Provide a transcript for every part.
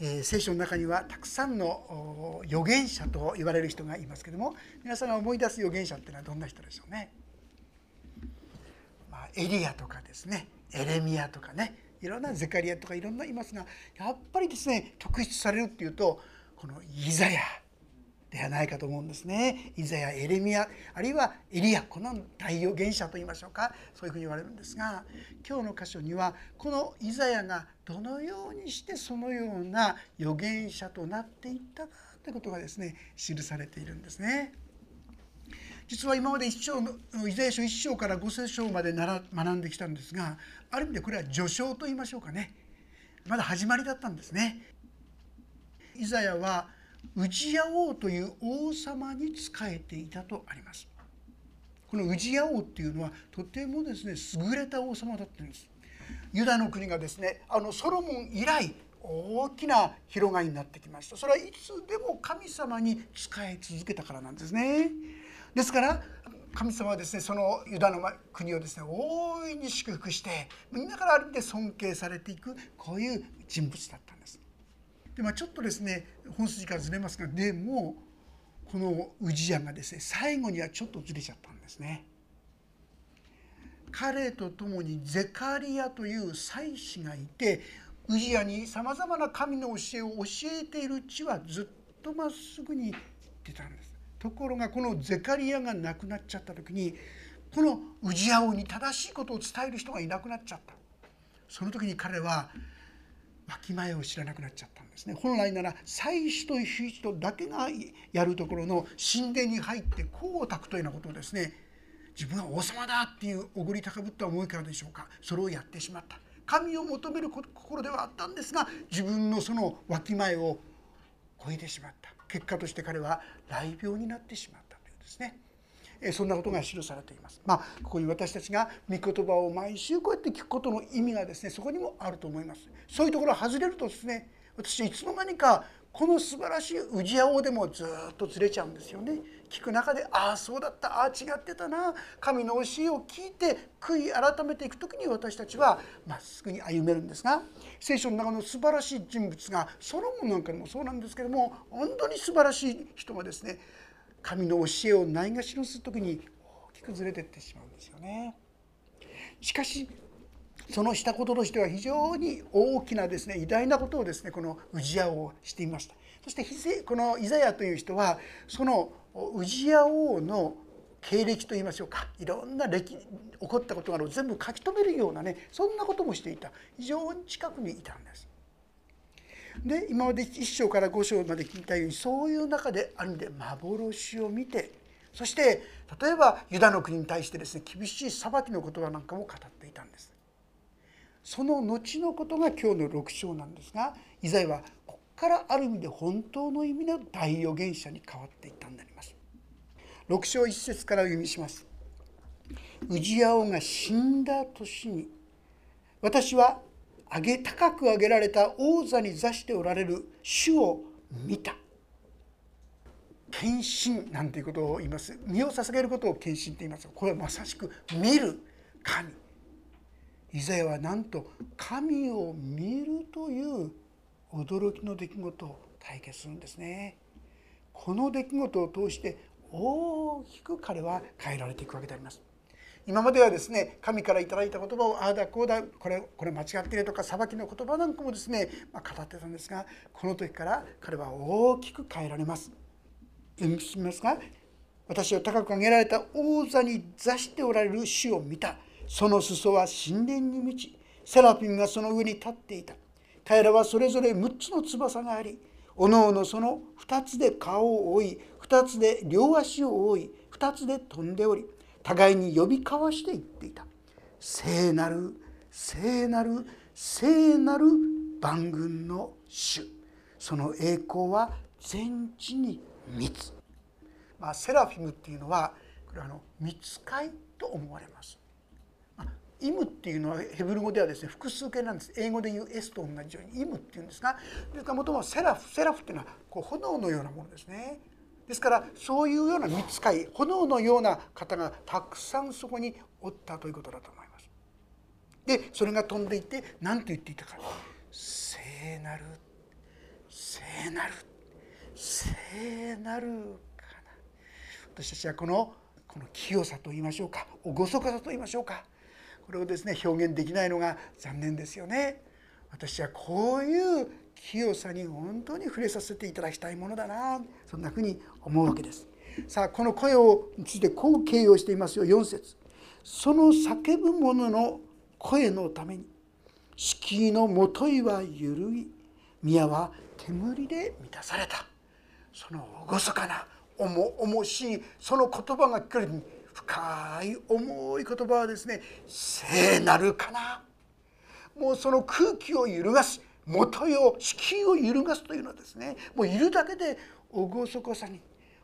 えー、聖書の中にはたくさんの預言者と言われる人がいますけども皆さんが思い出す預言者っていうのはどんな人でしょうね？まあ、エリアとかですねエレミアとかねいろんなゼカリアとかいろんないますがやっぱりですね特筆されるっていうとこのイザヤではないかと思うんですね。イザヤエレミアあるいはエリアこの大預言者と言いましょうかそういうふうに言われるんですが今日の箇所にはこのイザヤがどのようにしてそのような預言者となっていったかということがですね記されているんですね。実は今まで一章のイザヤ書1章から5節章まで学んできたんですがある意味でこれは序章と言いましょうかねまだ始まりだったんですね。イザヤはウジヤ王という王様に仕えていたとあります。このウジヤ王っていうのはとてもですね優れた王様だったんです。ユダの国がですねあのソロモン以来大きな広がりになってきましたそれはいつでも神様に仕え続けたからなんですねですから神様はですねそのユダの国をですね大いに祝福してみんなからある意味で尊敬されていくこういう人物だったんですでまあちょっとですね本筋からずれますがでもこの氏家がですね最後にはちょっとずれちゃったんですね。彼と共にゼカリアという祭司がいて氏家にさまざまな神の教えを教えているうちはずっとまっすぐに出たんです。ところがこのゼカリアが亡くなっちゃった時にこの氏家王に正しいことを伝える人がいなくなっちゃったその時に彼はわきまえを知らなくなっちゃったんですね。本来なら祭司という人だけがやるところの神殿に入って功をたくというようなことをですね。自分は王様だっていうおごり高ぶった思いからでしょうか。それをやってしまった。神を求める心ではあったんですが自分のそのわきまえを超えてしまった。結果として彼は雷病になってしまったというですね。そんなことが記されています。まあ、ここに私たちが御言葉を毎週こうやって聞くことの意味がですねそこにもあると思います。そういうところを外れるとですね私いつの間にかこの素晴らしい氏家王でもずっとずれちゃうんですよね。聞く中でああそうだったああ違ってたな神の教えを聞いて悔い改めていく時に私たちはまっすぐに歩めるんですが聖書の中の素晴らしい人物がソロモンなんかでもそうなんですけども本当に素晴らしい人がですね神の教えをないがしろする時に大きくずれていってしまうんですよね。しかしそのしたこととしては非常に大きなですね偉大なことをですねこの氏家王していましたそしてこのイザヤという人はその氏家王の経歴といいましょうかいろんな歴起こったことがある全部書き留めるようなねそんなこともしていた非常に近くにいたんです。で今まで1章から5章まで聞いたようにそういう中である意味で幻を見てそして例えばユダの国に対してですね厳しい裁きの言葉なんかも語っていたんです。その後のことが今日の6章なんですがイザヤはここからある意味で本当の意味の大預言者に変わっていったんであります。6章1節から読みします。ウジヤ王が死んだ年に私は上げ高く上げられた王座に座しておられる主を見た。献身なんていうことを言います。身を捧げることを献身と言います。これはまさしく見る神。イザヤはなんと神を見るという驚きの出来事を体験するんですね。この出来事を通して大きく彼は変えられていくわけであります。今まではですね神から頂いた言葉をああだこうだこれこれ間違ってるとか裁きの言葉なんかもですね、まあ、語ってたんですがこの時から彼は大きく変えられます。読み進みますが私を高く上げられた王座に座しておられる主を見たその裾は神殿に満ちセラピンがその上に立っていた彼らはそれぞれ6つの翼がありおのおのその2つで顔を覆い2つで両足を覆い2つで飛んでおり互いに呼び交わして言っていた。聖なる聖なる聖なる万軍の主。その栄光は全地に満つ、まあ、セラフィムっていうのはこれはあの見つかいと思われます。イムっていうのはヘブル語ではですね複数形なんです。英語で言う S と同じようにイムっていうんですがですからもともとセラフセラフっていうのはこう炎のようなものですね。ですからそういうような見つかい炎のような方がたくさんそこにおったということだと思います。でそれが飛んでいって何と言っていたか。聖なる聖なる聖なるかな。私たちはこのこの清さと言いましょうか厳かさと言いましょうか。これをですね表現できないのが残念ですよね。私はこういう清さに本当に触れさせていただきたいものだなそんなふうに思うわけです。さあこの声をについてこう形容していますよ。4節。その叫ぶ者の声のために敷居のもといは揺るぎ宮は煙で満たされた。その厳かな重々しいその言葉が聞かれる。深い重い言葉はですね。聖なるかな。もうその空気を揺るがす。元よ敷居を揺るがすというのはですねもういるだけで厳かさに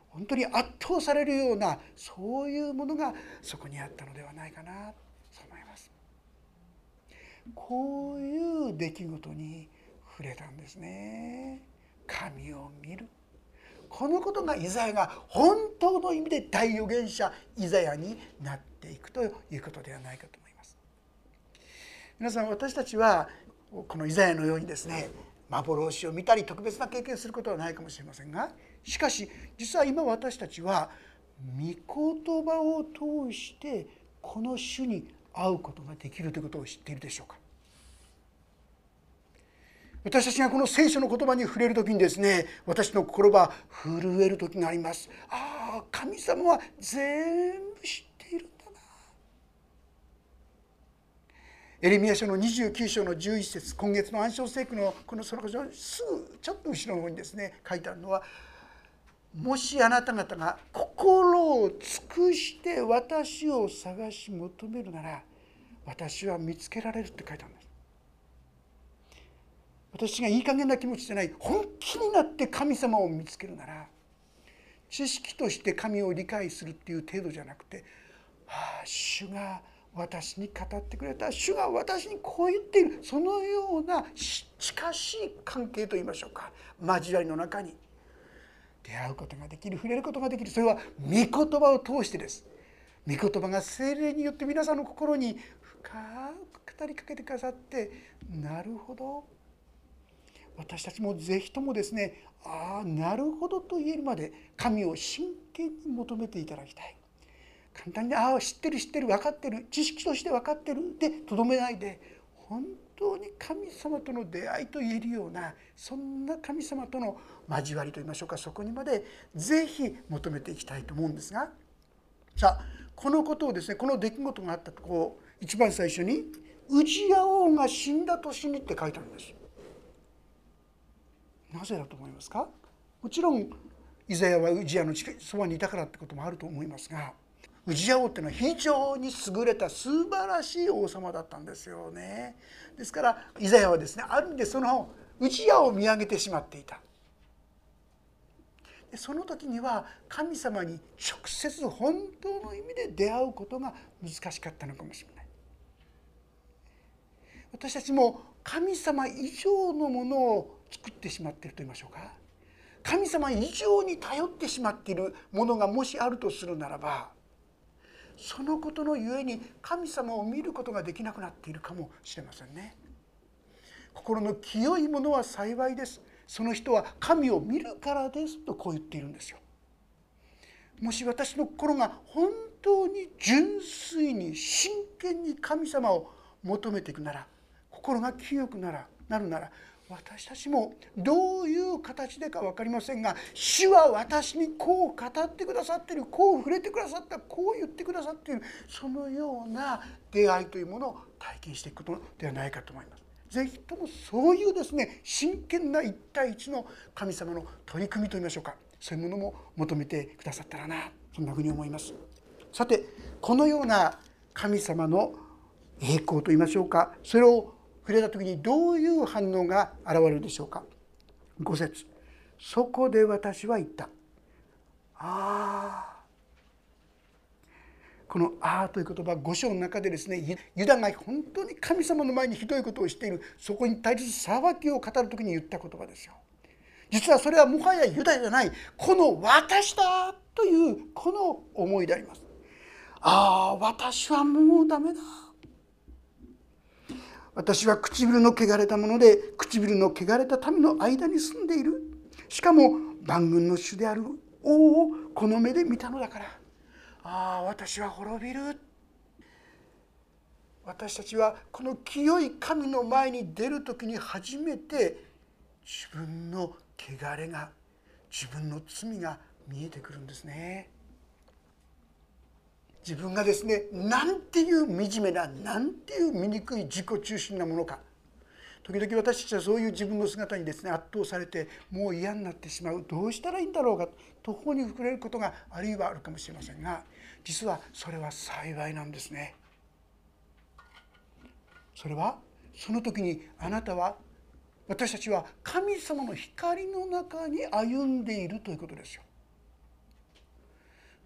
本当に圧倒されるようなそういうものがそこにあったのではないかなと思います。こういう出来事に触れたんですね。神を見るこのことがイザヤが本当の意味で大預言者イザヤになっていくということではないかと思います。皆さん私たちはこのイザヤのようにですね幻を見たり特別な経験することはないかもしれませんがしかし実は今私たちは御言葉を通してこの主に会うことができるということを知っているでしょうか。私たちがこの聖書の言葉に触れる時にですね私の心は震える時があります。ああ神様は全部知っているんだなエレミア書の29章の11節今月の暗唱聖句のこのそのすぐちょっと後ろの方にですね書いてあるのはもしあなた方が心を尽くして私を探し求めるなら私は見つけられるって書いてあるんです。私がいい加減な気持ちじゃない本気になって神様を見つけるなら知識として神を理解するっていう程度じゃなくて「はあ主が私に語ってくれた主が私にこう言っている。そのような近しい関係といいましょうか。交わりの中に。出会うことができる触れることができる。それは御言葉を通してです。御言葉が精霊によって皆さんの心に深く語りかけてくださって。なるほど。私たちも是非ともですねああなるほどと言えるまで神を真剣に求めていただきたい。簡単に「ああ知ってる知ってる分かってる知識として分かってる」でとどめないで本当に神様との出会いと言えるようなそんな神様との交わりといいましょうかそこにまで是非求めていきたいと思うんですがさあこのことをですねこの出来事があったとこ一番最初に「ウジヤ王が死んだ年に」って書いてあるんです。なぜだと思いますか？もちろんイザヤはウジヤのそばにいたからってこともあると思いますがウジヤ王っていうのは非常に優れた素晴らしい王様だったんですよね。ですからイザヤはですねある意味でそのウジヤを見上げてしまっていた。でその時には神様に直接本当の意味で出会うことが難しかったのかもしれない。私たちも神様以上のものを作ってしまっていると言いましょうか神様以上に頼ってしまっているものがもしあるとするならばそのことのゆえに神様を見ることができなくなっているかもしれませんね。心の清いものは幸いです。その人は神を見るからですとこう言っているんですよ。もし私の心が本当に純粋に真剣に神様を求めていくなら心が清くならなるなら私たちもどういう形でか分かりませんが主は私にこう語ってくださってるこう触れてくださったこう言ってくださっているそのような出会いというものを体験していくことではないかと思います。ぜひともそういうですね真剣な一対一の神様の取り組みといいましょうかそういうものも求めてくださったらなそんなふうに思います。さてこのような神様の栄光といいましょうかそれを触れた時にどういう反応が現れるでしょうか？5節。そこで私は言った。ああこの「ああ」という言葉5章の中でですねユダが本当に神様の前にひどいことをしている。そこに対する裁きを語る時に言った言葉ですよ。実はそれはもはやユダじゃない。この私だというこの思いであります。ああ私はもうダメだ。私は唇の汚れたもので唇の汚れた民の間に住んでいる。しかも万軍の主である王をこの目で見たのだから。ああ私は滅びる。私たちはこの清い神の前に出る時に初めて自分の汚れが自分の罪が見えてくるんですね。自分がですねなんていう惨めななんていう醜い自己中心なものか時々私たちはそういう自分の姿にですね圧倒されてもう嫌になってしまうどうしたらいいんだろうか途方に膨れることがあるいはあるかもしれませんが実はそれは幸いなんですね。それはその時にあなたは私たちは神様の光の中に歩んでいるということですよ。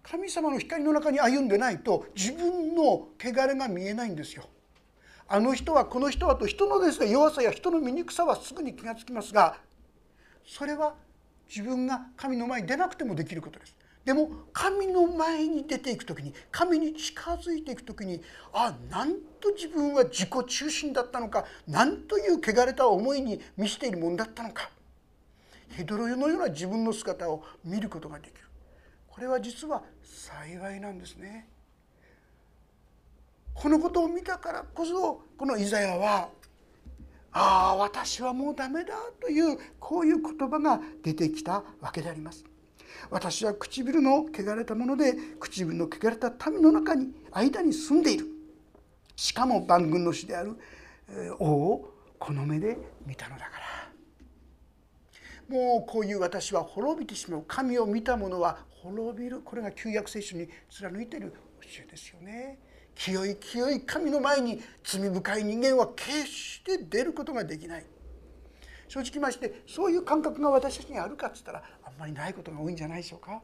神様の光の中に歩んでないと自分の汚れが見えないんですよ。あの人はこの人はと人のですね弱さや人の醜さはすぐに気がつきますがそれは自分が神の前に出なくてもできることです。でも神の前に出ていく時に神に近づいていく時にあなんと自分は自己中心だったのかなんという汚れた思いに満ちているものだったのかヘドロのような自分の姿を見ることができるこれは実は幸いなんですね。このことを見たからこそこのイザヤは「ああ私はもうダメだ」というこういう言葉が出てきたわけであります。私は唇の汚れたもので唇の汚れた民の中に間に住んでいるしかも万軍の主である王をこの目で見たのだからもうこういう私は滅びてしまう神を見た者は滅びるこれが旧約聖書に貫いている教えですよね。清い清い神の前に罪深い人間は決して出ることができない。正直ましてそういう感覚が私たちにあるかっつったらあんまりないことが多いんじゃないでしょうか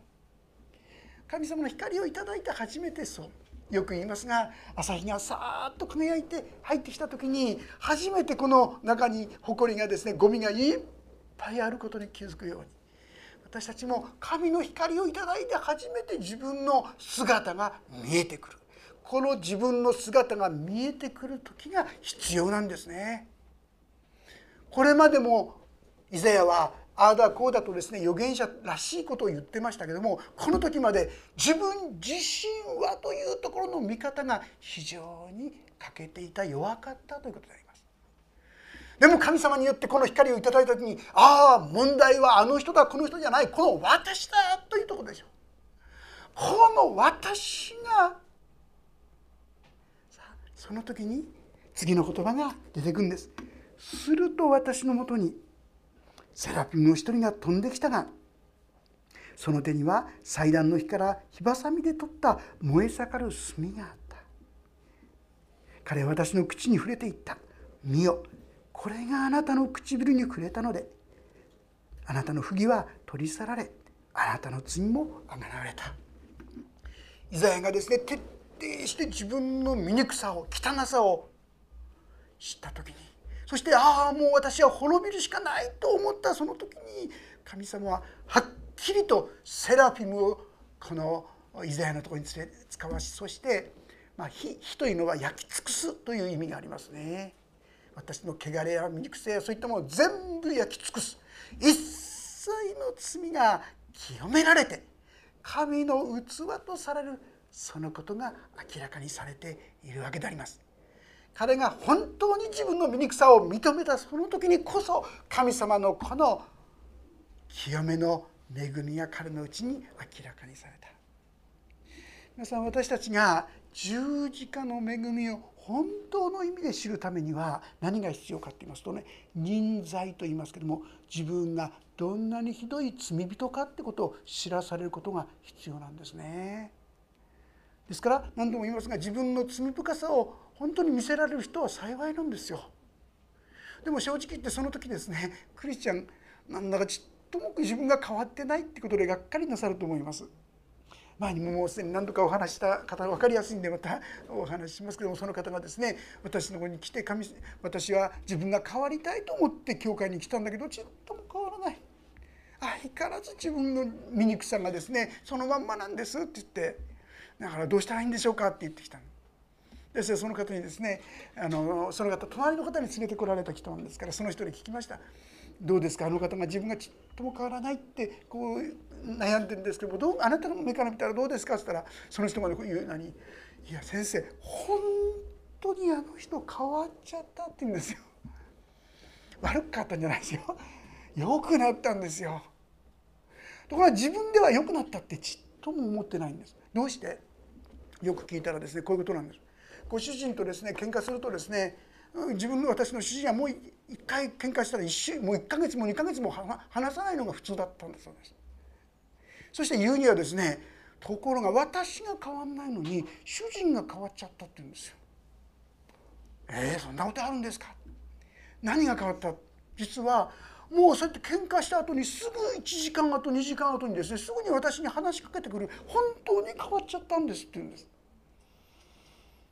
神様の光をいただいて初めてそうよく言いますが朝日がさーっと輝いて入ってきた時に初めてこの中に埃がですねゴミがいっぱいあることに気づくように私たちも神の光をいただいて初めて自分の姿が見えてくるこの自分の姿が見えてくる時が必要なんですね。これまでもイザヤはああだこうだとですね預言者らしいことを言ってましたけどもこの時まで自分自身はというところの見方が非常に欠けていた弱かったということであります。でも神様によってこの光をいただいた時にああ問題はあの人だこの人じゃないこの私だというところでしょう。この私がその時に次の言葉が出てくるんです。すると私のもとにセラピムの一人が飛んできたがその手には祭壇の火から火ばさみで取った燃え盛る炭があった彼は私の口に触れていった「見よこれがあなたの唇に触れたのであなたの不義は取り去られあなたの罪もあがられた」イザヤがですね徹底して自分の醜さを汚さを知った時にそしてああもう私は滅びるしかないと思ったその時に神様ははっきりとセラフィムをこのイザヤのところに連れ使わしそして、まあ、火火というのは焼き尽くすという意味がありますね。私の汚れや醜さやそういったものを全部焼き尽くす一切の罪が清められて神の器とされるそのことが明らかにされているわけであります。彼が本当に自分の醜さを認めたその時にこそ神様のこの清めの恵みが彼のうちに明らかにされた皆さん私たちが十字架の恵みを本当の意味で知るためには何が必要かって言いますとね人罪と言いますけども自分がどんなにひどい罪人かってことを知らされることが必要なんですね。ですから何度も言いますが自分の罪深さを本当に見せられる人は幸いなんですよ。でも正直言ってその時ですねクリスチャンなんだかちっとも自分が変わってないってことでがっかりなさると思います。前にももうすでに何度かお話した方分かりやすいんでまた お話しますけどもその方がですね私の方に来て神私は自分が変わりたいと思って教会に来たんだけどちっとも変わらない。相変わらず自分の醜さがですねそのまんまなんですって言ってだからどうしたらいいんでしょうかって言ってきたですその方にですねあのその方隣の方に連れてこられた人なんですからその人に聞きました。どうですか？あの方が自分がちっとも変わらないってこう悩んでるんですけどもどうあなたの目から見たらどうですか？って言ったらその人が言う何？いや先生本当にあの人変わっちゃったって言うんですよ。悪かったんじゃないですよ。良くなったんですよ。ところが自分では良くなったってちっとも思ってないんです。どうして？よく聞いたらですねこういうことなんです。ご主人とですね喧嘩するとですね自分の私の主人はもう一回喧嘩したら一週もう1ヶ月も2ヶ月も話さないのが普通だったんだそうです。そして言うにはですねところが私が変わんないのに主人が変わっちゃったって言うんですよ。えー、そんなことあるんですか？何が変わった？実はもうそうやって喧嘩した後にすぐ1時間後2時間後にですねすぐに私に話しかけてくる本当に変わっちゃったんですって言うんです。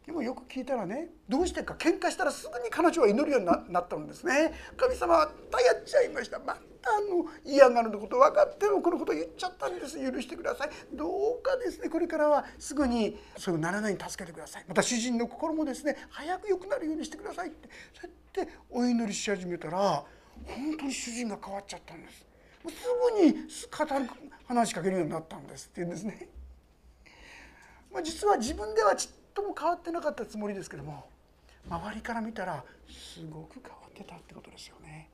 でもよく聞いたらねどうしてか喧嘩したらすぐに彼女は祈るようになったんですね。神様はまたやっちゃいました。またあの嫌がるのこと分かってもこのこと言っちゃったんです。許してください。どうかですね。これからはすぐにそうならないに助けてください。また主人の心もですね早く良くなるようにしてくださいって。そうやってお祈りし始めたら本当に主人が変わっちゃったんです。すぐに語る話しかけるようになったんですって言うんですね。まあ、実は自分ではちも変わってなかったつもりですけども周りから見たらすごく変わってたってことですよね。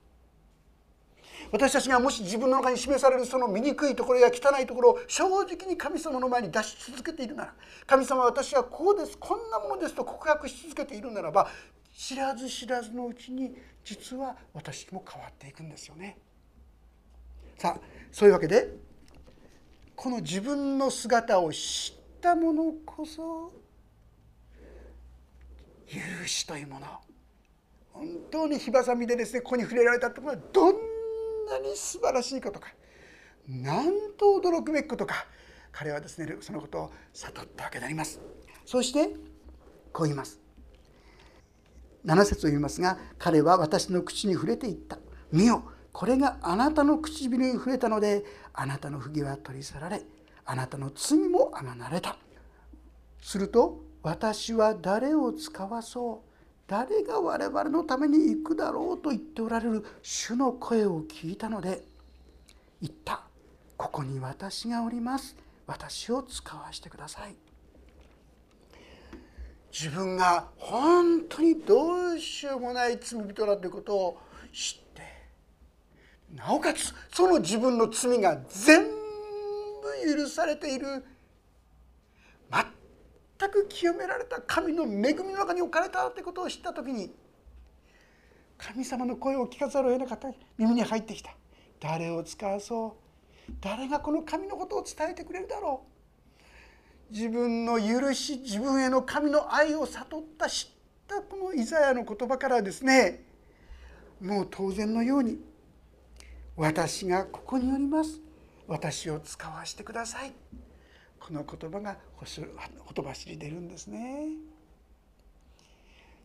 私たちがもし自分の中に示されるその醜いところや汚いところを正直に神様の前に出し続けているなら神様私はこうですこんなものですと告白し続けているならば知らず知らずのうちに実は私も変わっていくんですよね。さあそういうわけでこの自分の姿を知った者こそ許しというもの。本当に火ばさみでですねここに触れられたところはどんなに素晴らしいことか。なんと驚くべきことか。彼はですねそのことを悟ったわけであります。そしてこう言います。7節を言いますが彼は私の口に触れていった「見よこれがあなたの唇に触れたのであなたの不義は取り去られあなたの罪もあがなれた」すると私は誰を使わそう。誰が我々のために行くだろうと言っておられる主の声を聞いたので言った。ここに私がおります。私を使わしてください。自分が本当にどうしようもない罪人だということを知ってなおかつその自分の罪が全部許されている。全く清められた神の恵みの中に置かれたということを知った時に神様の声を聞かざるを得なかった。耳に入ってきた。誰を使わそう？誰がこの神のことを伝えてくれるだろう？自分の許し自分への神の愛を悟った知ったこのイザヤの言葉からですねもう当然のように私がここにおります。私を使わせてください。この言葉がほとばしり出るんですね。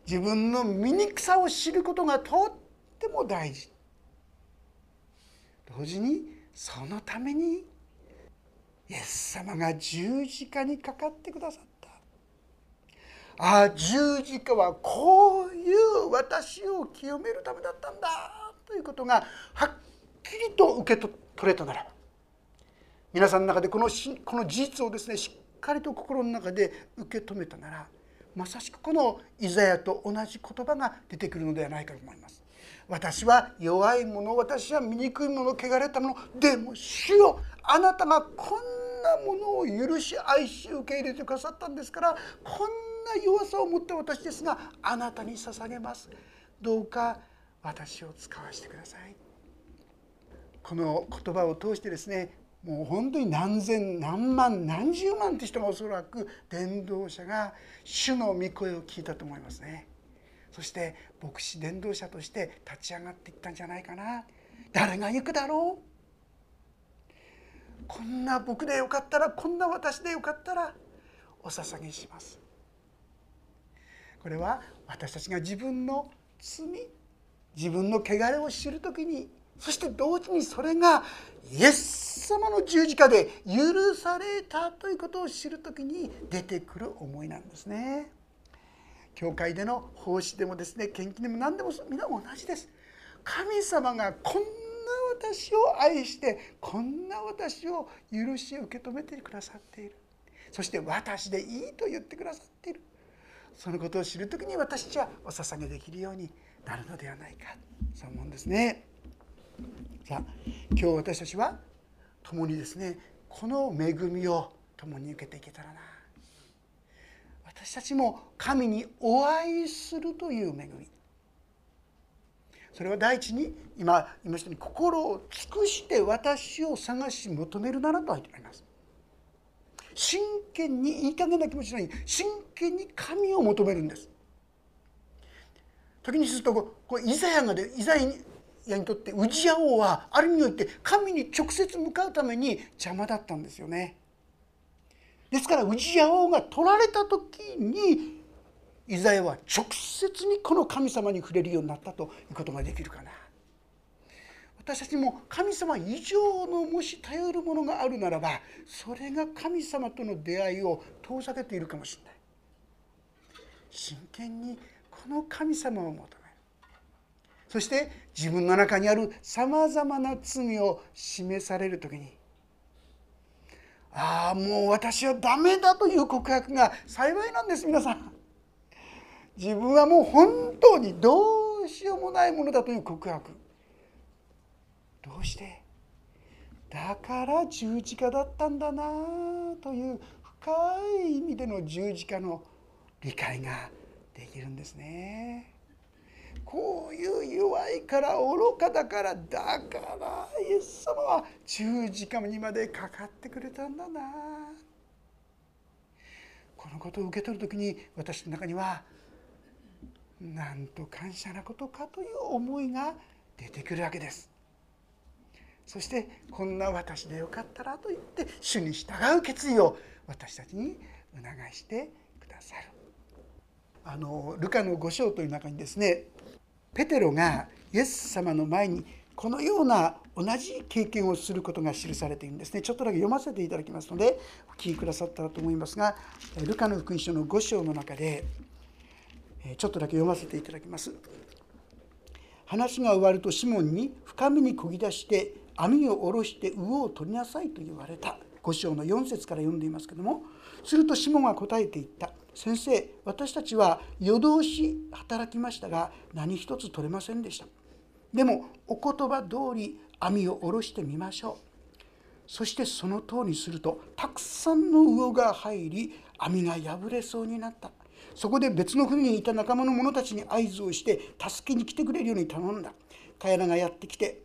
自分の醜さを知ることがとっても大事。同時にそのためにイエス様が十字架にかかってくださった。ああ十字架はこういう私を清めるためだったんだ。ということがはっきりと受け取れたならば皆さんの中でこのこの事実をですねしっかりと心の中で受け止めたならまさしくこのイザヤと同じ言葉が出てくるのではないかと思います。私は弱い者私は醜い者汚れた者でも主よあなたがこんなものを許し愛し受け入れてくださったんですからこんな弱さを持った私ですがあなたに捧げますどうか私を使わせてくださいこの言葉を通してですねもう本当に何千何万何十万って人がおそらく伝道者が主の御声を聞いたと思いますね。そして牧師伝道者として立ち上がっていったんじゃないかな。誰が行くだろう。こんな僕でよかったらこんな私でよかったらお捧げします。これは私たちが自分の罪自分の汚れを知る時にそして同時にそれがイエス様の十字架で許されたということを知る時に出てくる思いなんですね。教会での奉仕でもですね献金でも何でも皆同じです。神様がこんな私を愛してこんな私を許し受け止めてくださっているそして私でいいと言ってくださっているそのことを知る時に私たちはお捧げできるようになるのではないかそう思うんですね。さあ今日私たちは共にですねこの恵みを共に受けていけたらな。私たちも神にお会いするという恵み。それは第一に今言いましたように心を尽くして私を探し求めるならと入ってあります。真剣にいい加減な気持ちのように真剣に神を求めるんです。時にするとこれイザヤがでイザヤにとってウジヤ王はある意味において神に直接向かうために邪魔だったんですよね。ですからウジヤ王が取られた時にイザヤは直接にこの神様に触れるようになったということができるかな。私たちも神様以上のもし頼るものがあるならばそれが神様との出会いを遠ざけているかもしれない。真剣にこの神様を求めそして自分の中にあるさまざまな罪を示される時にああもう私はダメだという告白が幸いなんです皆さん。自分はもう本当にどうしようもないものだという告白。どうして？だから十字架だったんだなという深い意味での十字架の理解ができるんですね。こういう弱いから愚かだからだからイエス様は十字架にまでかかってくれたんだな。このことを受け取る時に私の中にはなんと感謝なことかという思いが出てくるわけです。そしてこんな私でよかったらと言って主に従う決意を私たちに促してくださる。あのルカの5章という中にですねペテロがイエス様の前にこのような同じ経験をすることが記されているんですね。ちょっとだけ読ませていただきますのでお聞きくださったらと思いますがルカの福音書の5章の中でちょっとだけ読ませていただきます。話が終わるとシモンに深みにこぎ出して網を下ろして魚を取りなさいと言われた。5章の4節から読んでいますけどもするとシモンは答えていった。先生私たちは夜通し働きましたが何一つ取れませんでした。でもお言葉通り網を下ろしてみましょう。そしてその通りにするとたくさんの魚が入り網が破れそうになった。そこで別の船にいた仲間の者たちに合図をして助けに来てくれるように頼んだ。彼らがやってきて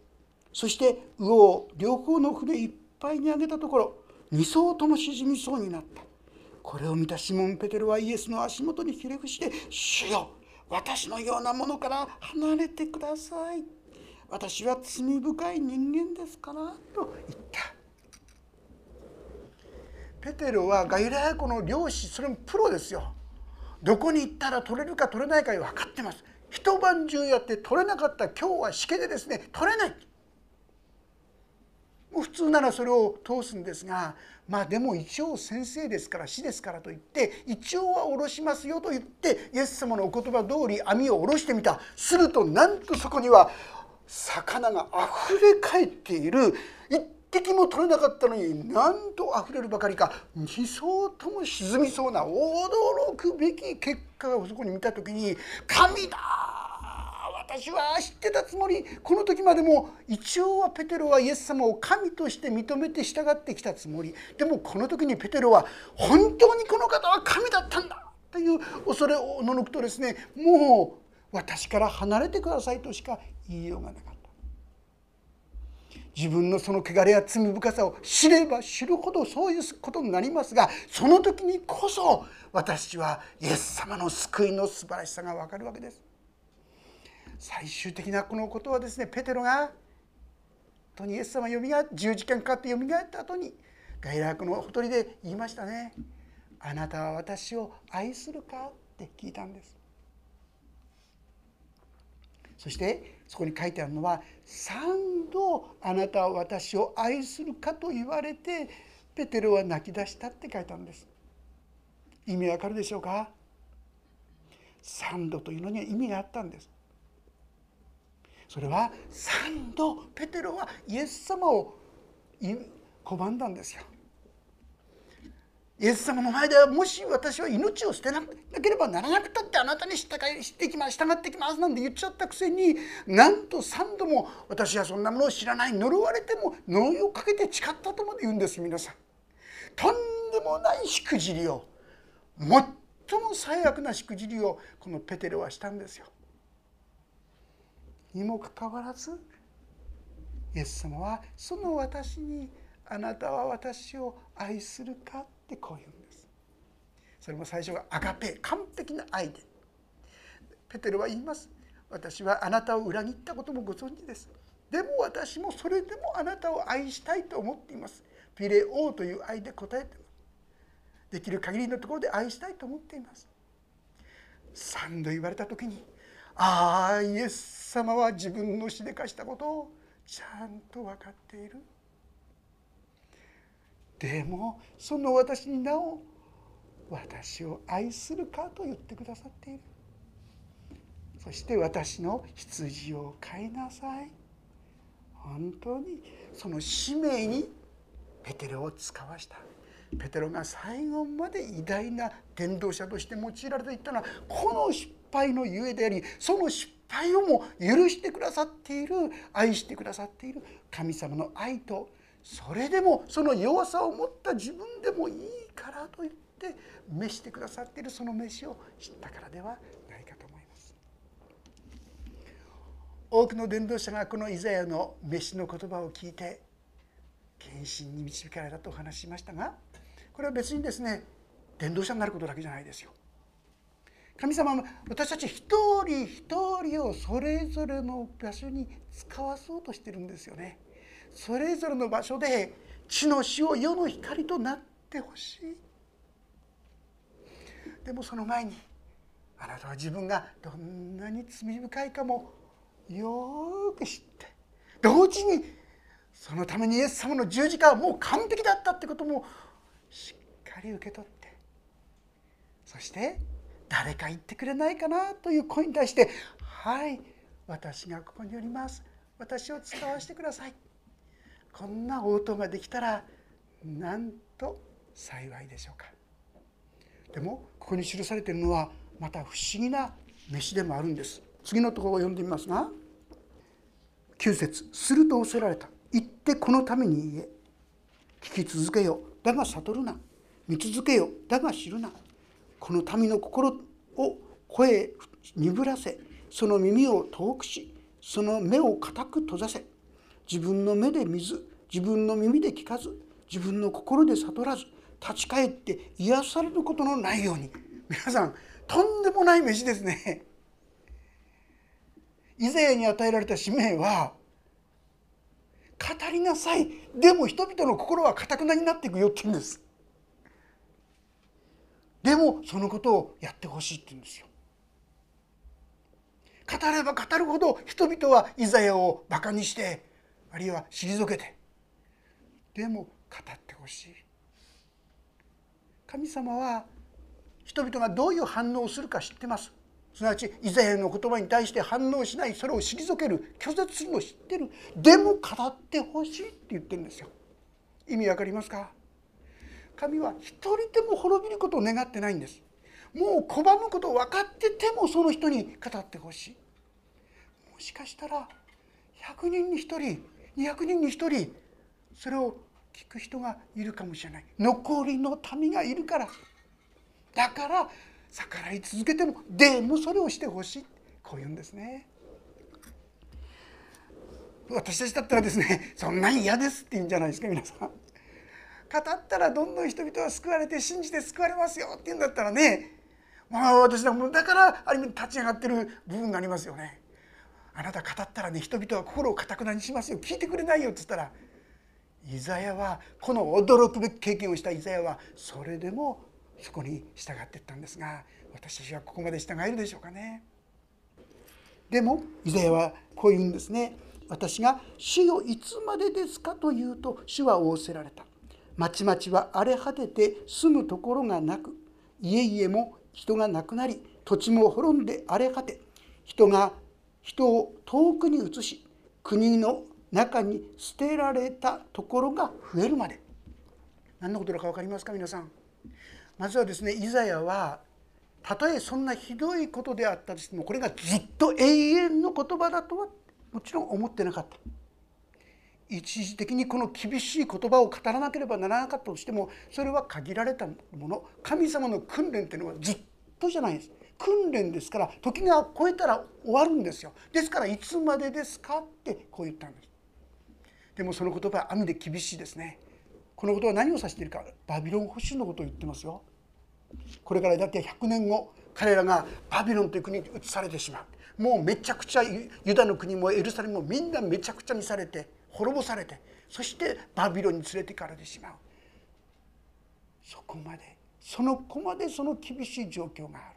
そして魚を両方の船いっぱいにあげたところ2艘とも沈みそうになった。これを見たシモン・ペテロはイエスの足元にひれ伏して「主よ私のようなものから離れてください」「私は罪深い人間ですから」と言った。ペテロはガイラヤ湖の漁師それもプロですよ。どこに行ったら取れるか取れないか分かってます。一晩中やって取れなかった今日はしけでですね取れない。普通ならそれを通すんですがまあでも一応先生ですから死ですからと言って一応は下ろしますよと言ってイエス様のお言葉通り網を下ろしてみた。するとなんとそこには魚があふれ返っている。一滴も取れなかったのになんとあふれるばかりか。2層とも沈みそうな驚くべき結果がそこに見た時に「神だ私は知ってたつもりこの時までも一応はペテロはイエス様を神として認めて従ってきたつもりでもこの時にペテロは本当にこの方は神だったんだという恐れをののくとですねもう私から離れてくださいとしか言いようがなかった。自分のその汚れや罪深さを知れば知るほどそういうことになりますがその時にこそ私はイエス様の救いの素晴らしさが分かるわけです。最終的なこのことはですねペテロが本当にイエス様よみが10時間かかってよみがえった後に外楽のほとりで言いましたね「あなたは私を愛するか?」って聞いたんです。そしてそこに書いてあるのは「三度あなたは私を愛するか?」と言われてペテロは泣き出したって書いてあるんです。意味わかるでしょうか？三度というのには意味があったんです。それは3度ペテロはイエス様を拒んだんですよ。イエス様の前ではもし私は命を捨てなければならなくたってあなたに従ってきます従ってきますなんて言っちゃったくせになんと3度も私はそんなものを知らない呪われても呪いをかけて誓ったとまで言うんです皆さん。とんでもないしくじりを最も最悪なしくじりをこのペテロはしたんですよ。にもかかわらずイエス様はその私にあなたは私を愛するかってこう言うんです。それも最初がアガペ完璧な愛で。ペテロは言います。私はあなたを裏切ったこともご存知です。でも私もそれでもあなたを愛したいと思っています。ピレオーという愛で答えてできる限りのところで愛したいと思っています。3度言われた時にああイエス様は自分のしでかしたことをちゃんと分かっている。でもその私になお私を愛するかと言ってくださっている。そして私の羊を飼いなさい。本当にその使命にペテロを使わした。ペテロが最後まで偉大な伝道者として用いられていったのはこの失敗のゆえでありその失敗をも許してくださっている愛してくださっている神様の愛とそれでもその弱さを持った自分でもいいからと言って召してくださっているその召しを知ったからではないかと思います。多くの伝道者がこのイザヤの召しの言葉を聞いて献身に導かれたとお話しましたがこれは別にですね伝道者になることだけじゃないですよ神様は私たち一人一人をそれぞれの場所に使わそうとしてるんですよね。それぞれの場所で地の塩世の光となってほしいでもその前にあなたは自分がどんなに罪深いかもよく知って同時にそのためにイエス様の十字架はもう完璧だったってこともしっかり受け取ってそして誰か言ってくれないかなという声に対して「はい私がここにおります。私を使わせてください」こんな応答ができたらなんと幸いでしょうか。でもここに記されているのはまた不思議な飯でもあるんです。次のところを読んでみますが9節すると仰せられた。行ってこのために言え。聞き続けよ。だが悟るな。見続けよ。だが知るな。この民の心を声鈍らせ。その耳を遠くしその目を固く閉ざせ。自分の目で見ず自分の耳で聞かず自分の心で悟らず立ち返って癒されることのないように。皆さんとんでもない飯ですね。イザヤに与えられた使命は語りなさい。でも人々の心はかたくなになっていくよって言うんです。でもそのことをやってほしいって言うんですよ。語れば語るほど人々はイザヤをバカにしてあるいは退けてでも語ってほしい。神様は人々がどういう反応をするか知ってます。すなわちイザヤの言葉に対して反応しないそれを退ける拒絶するのを知ってるでも語ってほしいって言ってるんですよ。意味わかりますか？神は一人でも滅びることを願ってないんです。もう拒むことを分かっててもその人に語ってほしい。もしかしたら100人に1人200人に1人それを聞く人がいるかもしれない。残りの民がいるから。だから逆らい続けてもでもそれをしてほしい。こう言うんですね。私たちだったらですねそんなに嫌ですって言うんじゃないですか皆さん。語ったらどんどん人々は救われて信じて救われますよって言うんだったらねまあ私だだからある意味立ち上がってる部分がありますよね。あなた語ったらね人々は心をかたくなにしますよ。聞いてくれないよって言ったらイザヤはこの驚くべき経験をしたイザヤはそれでもそこに従っていったんですが私たちはここまで従えるでしょうかね。でもイザヤはこう言うんですね。私が「主よいつまでですか?」と言うと主は仰せられた。町々は荒れ果てて住むところがなく家々も人がなくなり土地も滅んで荒れ果て人が人を遠くに移し国の中に捨てられたところが増えるまで。何のことだか分かりますか皆さん？まずはですねイザヤはたとえそんなひどいことであったとしてもこれがずっと永遠の言葉だとはもちろん思ってなかった。一時的にこの厳しい言葉を語らなければならなかったとしてもそれは限られたもの。神様の訓練っていうのはずっとじゃないです。訓練ですから時が超えたら終わるんですよ。ですからいつまでですかってこう言ったんです。でもその言葉は網で厳しいですね。このことは何を指しているか。バビロン保守のことを言ってますよ。これからだって100年後彼らがバビロンという国に移されてしまう。もうめちゃくちゃユダの国もエルサレムもみんなめちゃくちゃにされて滅ぼされてそしてバビロンに連れて行かれてしまう。そこまでその子までその厳しい状況がある。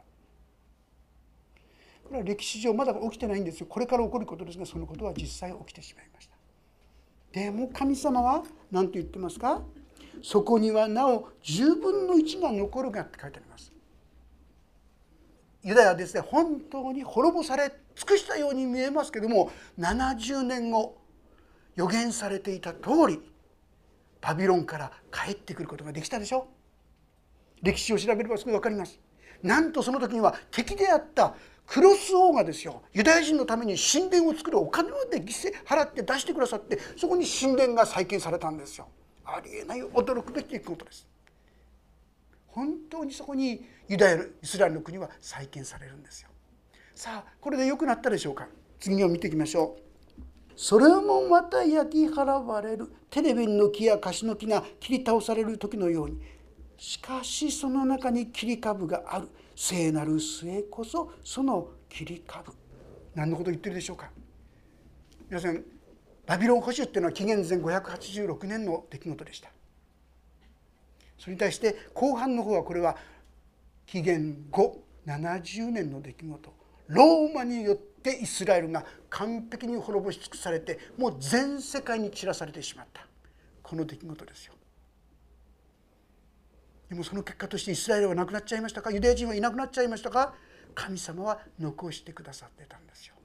これは歴史上まだ起きてないんですよ。これから起こることですがそのことは実際起きてしまいました。でも神様は何と言ってますか？そこにはなお10分の1が残るがって書いてあります。ユダヤはですね本当に滅ぼされ尽くしたように見えますけども70年後予言されていた通りバビロンから帰ってくることができたでしょ。歴史を調べればすぐ分かります。なんとその時には敵であったクロス王がですよユダヤ人のために神殿を作るお金まで犠牲払って出してくださってそこに神殿が再建されたんですよ。ありえない驚くべきことです。本当にそこにユダヤイスラエルの国は再建されるんですよ。さあこれで良くなったでしょうか。次を見ていきましょう。それもまた焼き払われる。テレビの木やカシの木が切り倒される時のように。しかしその中に切り株がある。聖なる末こそその切り株。何のこと言ってるでしょうか。皆さんバビロン保守っていうのは紀元前586年の出来事でした。それに対して後半の方はこれは紀元後70年の出来事。ローマによってイスラエルが完璧に滅ぼし尽くされてもう全世界に散らされてしまった。この出来事ですよ。でもその結果としてイスラエルはなくなっちゃいましたか？ユダヤ人はいなくなっちゃいましたか？神様は残してくださってたんですよ。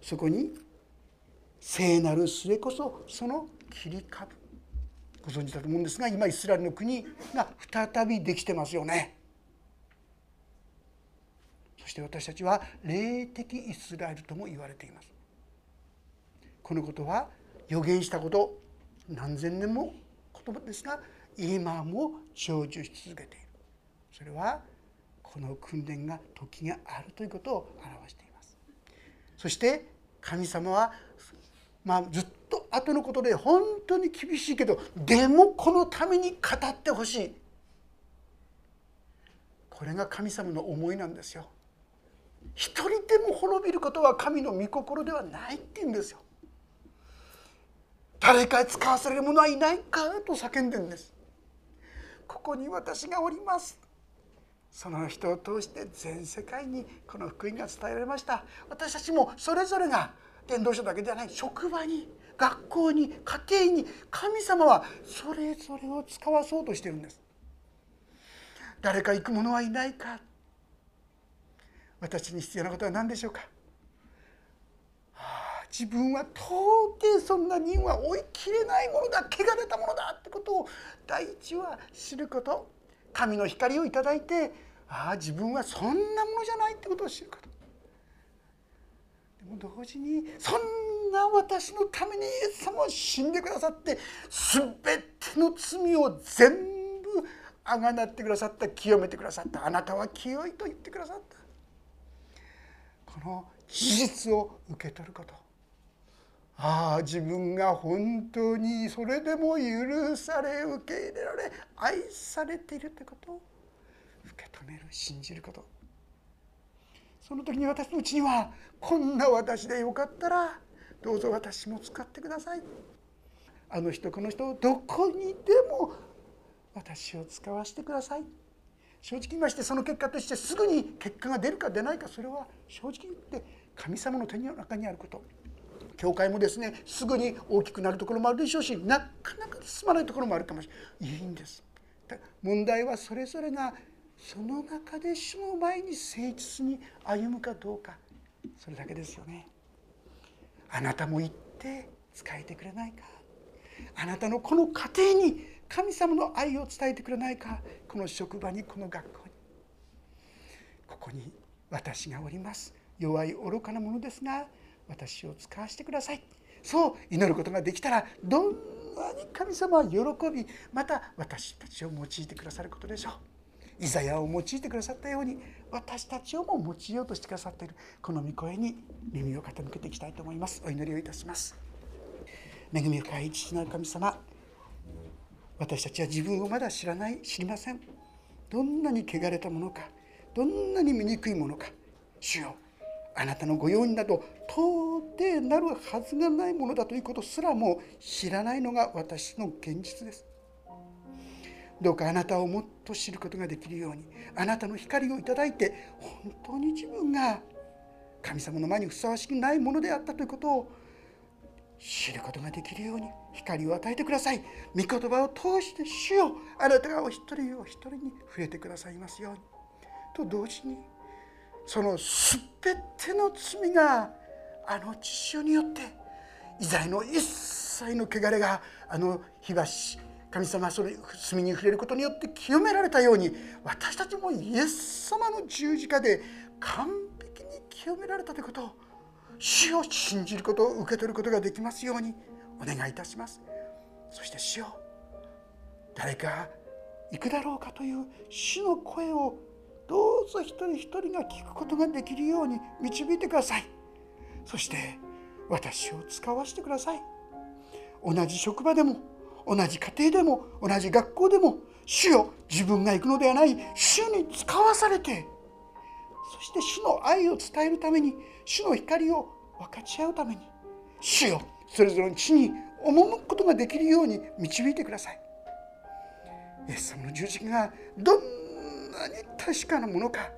そこに聖なる末こそその切り株。ご存知だと思うんですが今イスラエルの国が再びできてますよね。そして私たちは霊的イスラエルとも言われています。このことは予言したこと何千年も言葉ですが今も成就し続けている。それはこの訓練が時があるということを表しています。そして神様はまあずっと後のことで本当に厳しいけどでもこのために語ってほしい。これが神様の思いなんですよ。一人でも滅びることは神の御心ではないって言うんですよ。誰か使わされる者はいないかと叫んでんです。ここに私がおります。その人を通して全世界にこの福音が伝えられました。私たちもそれぞれが伝道者だけではない。職場に学校に家庭に神様はそれぞれを使わそうとしてるんです。誰か行く者はいないか。私に必要なことは何でしょうか。自分は到底そんな人は追いきれないものだ。汚れたものだってことを第一は知ること。神の光をいただいてああ自分はそんなものじゃないってことを知ること。同時にそんな私のためにイエス様を死んでくださって全ての罪を全部あがなってくださった清めてくださった。あなたは清いと言ってくださった。この事実を受け取ること。ああ自分が本当にそれでも許され受け入れられ愛されているということ。を受け止める信じること。その時に私のうちにはこんな私でよかったらどうぞ私も使ってください。あの人この人どこにでも私を使わせてください。正直言いましてその結果としてすぐに結果が出るか出ないかそれは正直言って神様の手の中にあること。教会もですねすぐに大きくなるところもあるでしょうしなかなか進まないところもあるかもしれない。いいんです。問題はそれぞれがその中で主の前に誠実に歩むかどうか。それだけですよね。あなたも行って使えてくれないか。あなたのこの家庭に神様の愛を伝えてくれないか。この職場にこの学校に。ここに私がおります。弱い愚かなものですが私を使わせてください。そう祈ることができたらどんなに神様は喜びまた私たちを用いてくださることでしょう。イザヤを用いてくださったように私たちをも用いようとしてくださっているこの御声に耳を傾けていきたいと思います。お祈りをいたします。恵み深い父なる神様私たちは自分をまだ知らない知りません。どんなに汚れたものかどんなに醜いものか主よあなたの御用になど到底なるはずがないものだということすらも知らないのが私の現実です。どうかあなたをもっと知ることができるようにあなたの光をいただいて本当に自分が神様の前にふさわしくないものであったということを知ることができるように光を与えてください。御言葉を通して主よあなたがお一人お一人に触れてくださいますように。と同時にその全ての罪があの父親によってイザヤの一切の汚れがあの火箸神様はその罪に触れることによって清められたように私たちもイエス様の十字架で完璧に清められたということを主を信じることを受け取ることができますようにお願いいたします。そして主よ誰か行くだろうかという主の声をどうぞ一人一人が聞くことができるように導いてください。そして私を使わせてください。同じ職場でも同じ家庭でも同じ学校でも主よ自分が行くのではない主に使わされてそして主の愛を伝えるために主の光を分かち合うために主よそれぞれの地に赴くことができるように導いてください。イエス様の十字架がどんなに確かなものか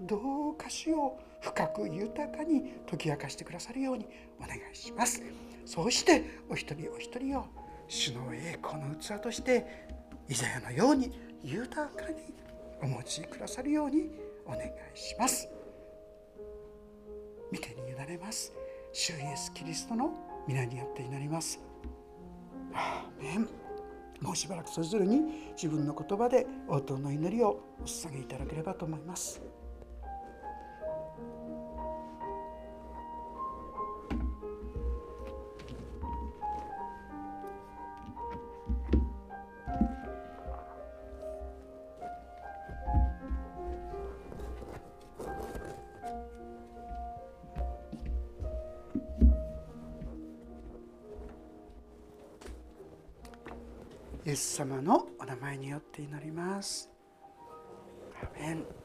どうかしを深く豊かに解き明かしてくださるようにお願いします。そうしてお一人お一人を主の栄光の器としてイザヤのように豊かにお持ちくださるようにお願いします。見てに委ねます。主イエスキリストの皆によって祈ります。アーメン。もうしばらくそれぞれに自分の言葉で応答の祈りをお捧げいただければと思います。イエス様のお名前によって祈ります。